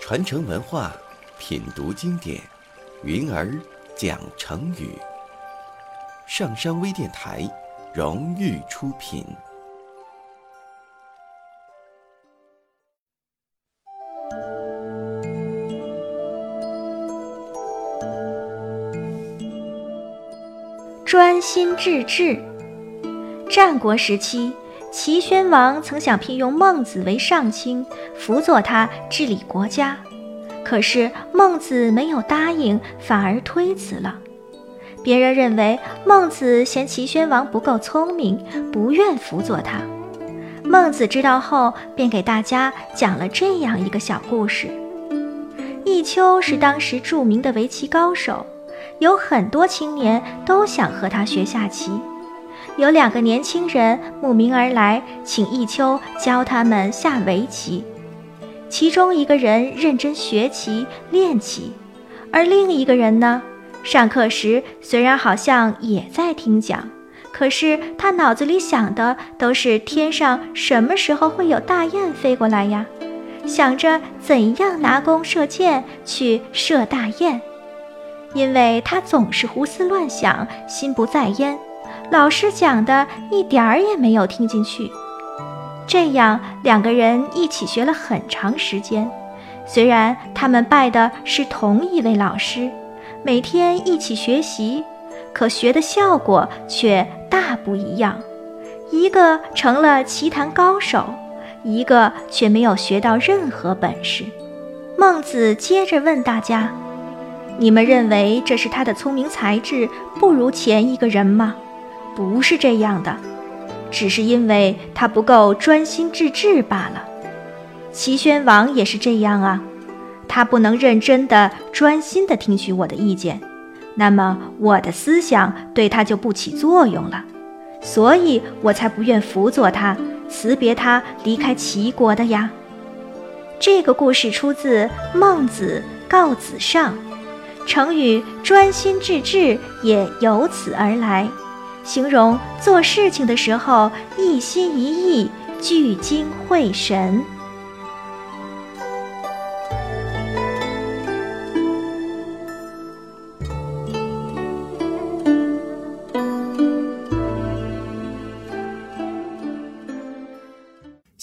传承文化，品读经典，云儿讲成语。上山微电台荣誉出品。专心致志。战国时期。齐宣王曾想聘用孟子为上卿，辅佐他治理国家，可是孟子没有答应，反而推辞了。别人认为孟子嫌齐宣王不够聪明，不愿辅佐他。孟子知道后，便给大家讲了这样一个小故事：弈秋是当时著名的围棋高手，有很多青年都想和他学下棋。有两个年轻人慕名而来，请弈秋教他们下围棋。其中一个人认真学棋练棋，而另一个人呢，上课时虽然好像也在听讲，可是他脑子里想的都是天上什么时候会有大雁飞过来呀，想着怎样拿弓射箭去射大雁，因为他总是胡思乱想，心不在焉。老师讲的一点儿也没有听进去，这样两个人一起学了很长时间。虽然他们拜的是同一位老师，每天一起学习，可学的效果却大不一样。一个成了棋坛高手，一个却没有学到任何本事。孟子接着问大家：“你们认为这是他的聪明才智不如前一个人吗？”不是这样的，只是因为他不够专心致志罢了。齐宣王也是这样啊，他不能认真的、专心的听取我的意见，那么我的思想对他就不起作用了，所以我才不愿辅佐他，辞别他离开齐国的呀。这个故事出自《孟子·告子上》，成语“专心致志”也由此而来。形容做事情的时候一心一意、聚精会神。